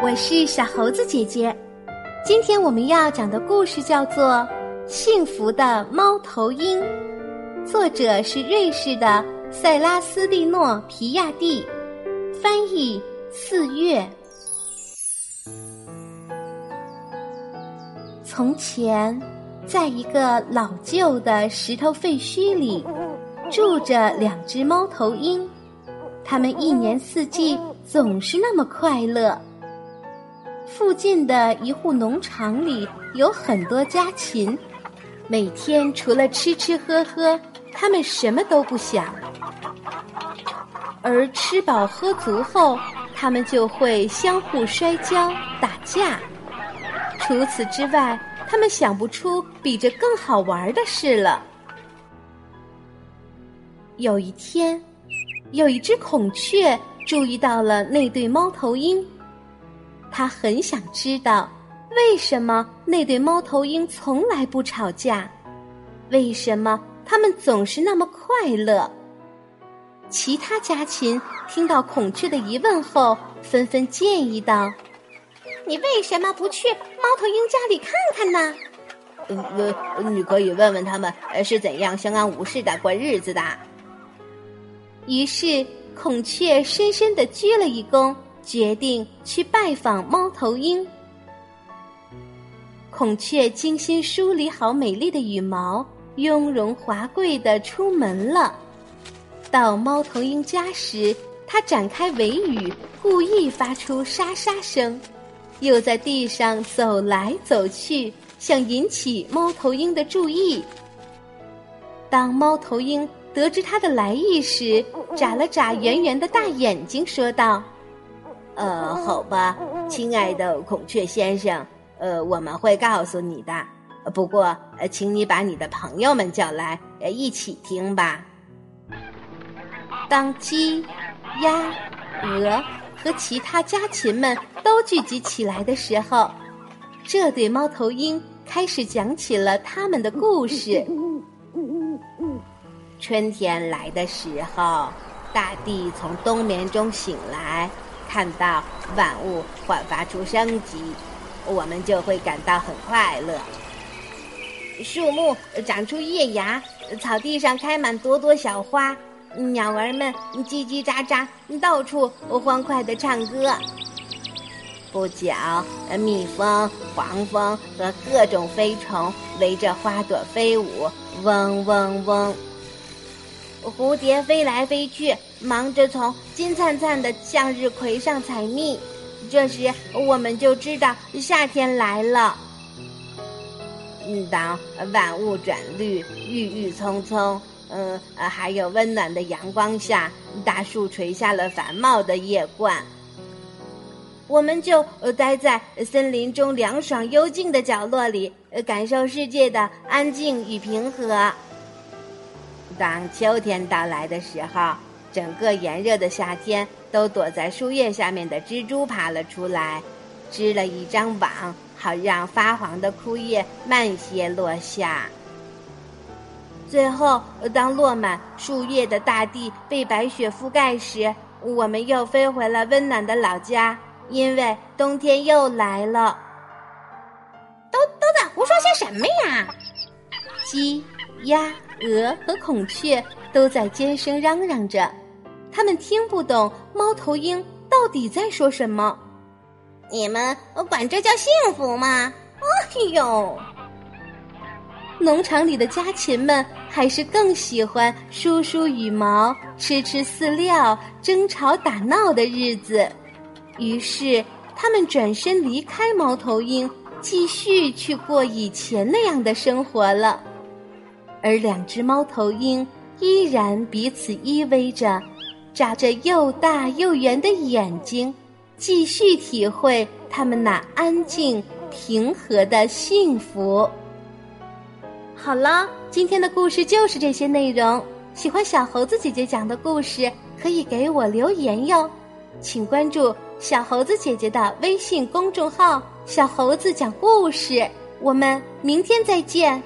我是小猴子姐姐。今天我们要讲的故事叫做《幸福的猫头鹰》，作者是瑞士的塞拉斯蒂诺·皮亚蒂，翻译四月。从前，在一个老旧的石头废墟里，住着两只猫头鹰。它们一年四季总是那么快乐。附近的一户农场里有很多家禽，每天除了吃吃喝喝，它们什么都不想。而吃饱喝足后，它们就会相互摔跤打架。除此之外，他们想不出比这更好玩的事了。有一天。有一只孔雀注意到了那对猫头鹰，他很想知道为什么那对猫头鹰从来不吵架，为什么它们总是那么快乐。其他家禽听到孔雀的疑问后，纷纷建议道：“你为什么不去猫头鹰家里看看呢？”“呃，你可以问问他们是怎样相安无事的过日子的。”于是，孔雀深深的鞠了一躬，决定去拜访猫头鹰。孔雀精心梳理好美丽的羽毛，雍容华贵的出门了。到猫头鹰家时，它展开尾羽，故意发出沙沙声，又在地上走来走去，想引起猫头鹰的注意。当猫头鹰。得知它的来意时，眨了眨圆圆的大眼睛，说道：“呃，好吧，亲爱的孔雀先生，呃，我们会告诉你的。不过，呃，请你把你的朋友们叫来，呃，一起听吧。”当鸡、鸭、鹅和其他家禽们都聚集起来的时候，这对猫头鹰开始讲起了他们的故事。春天来的时候，大地从冬眠中醒来，看到万物焕发出生机，我们就会感到很快乐。树木长出叶芽，草地上开满朵朵小花，鸟儿们叽叽喳喳，到处欢快的唱歌。不久，蜜蜂、黄蜂和各种飞虫围着花朵飞舞，嗡嗡嗡。蝴蝶飞来飞去，忙着从金灿灿的向日葵上采蜜。这时，我们就知道夏天来了。当万物转绿，郁郁葱葱，嗯，还有温暖的阳光下，大树垂下了繁茂的叶冠，我们就待在森林中凉爽幽静的角落里，感受世界的安静与平和。当秋天到来的时候，整个炎热的夏天都躲在树叶下面的蜘蛛爬了出来，织了一张网，好让发黄的枯叶慢些落下。最后，当落满树叶的大地被白雪覆盖时，我们又飞回了温暖的老家，因为冬天又来了。都都在胡说些什么呀？鸡。鸭、鹅和孔雀都在尖声嚷嚷着，他们听不懂猫头鹰到底在说什么。你们管这叫幸福吗？哎呦！农场里的家禽们还是更喜欢梳梳羽毛、吃吃饲料、争吵打闹的日子，于是他们转身离开猫头鹰，继续去过以前那样的生活了。而两只猫头鹰依然彼此依偎着，眨着又大又圆的眼睛，继续体会他们那安静平和的幸福。好了，今天的故事就是这些内容。喜欢小猴子姐姐讲的故事，可以给我留言哟。请关注小猴子姐姐的微信公众号“小猴子讲故事”。我们明天再见。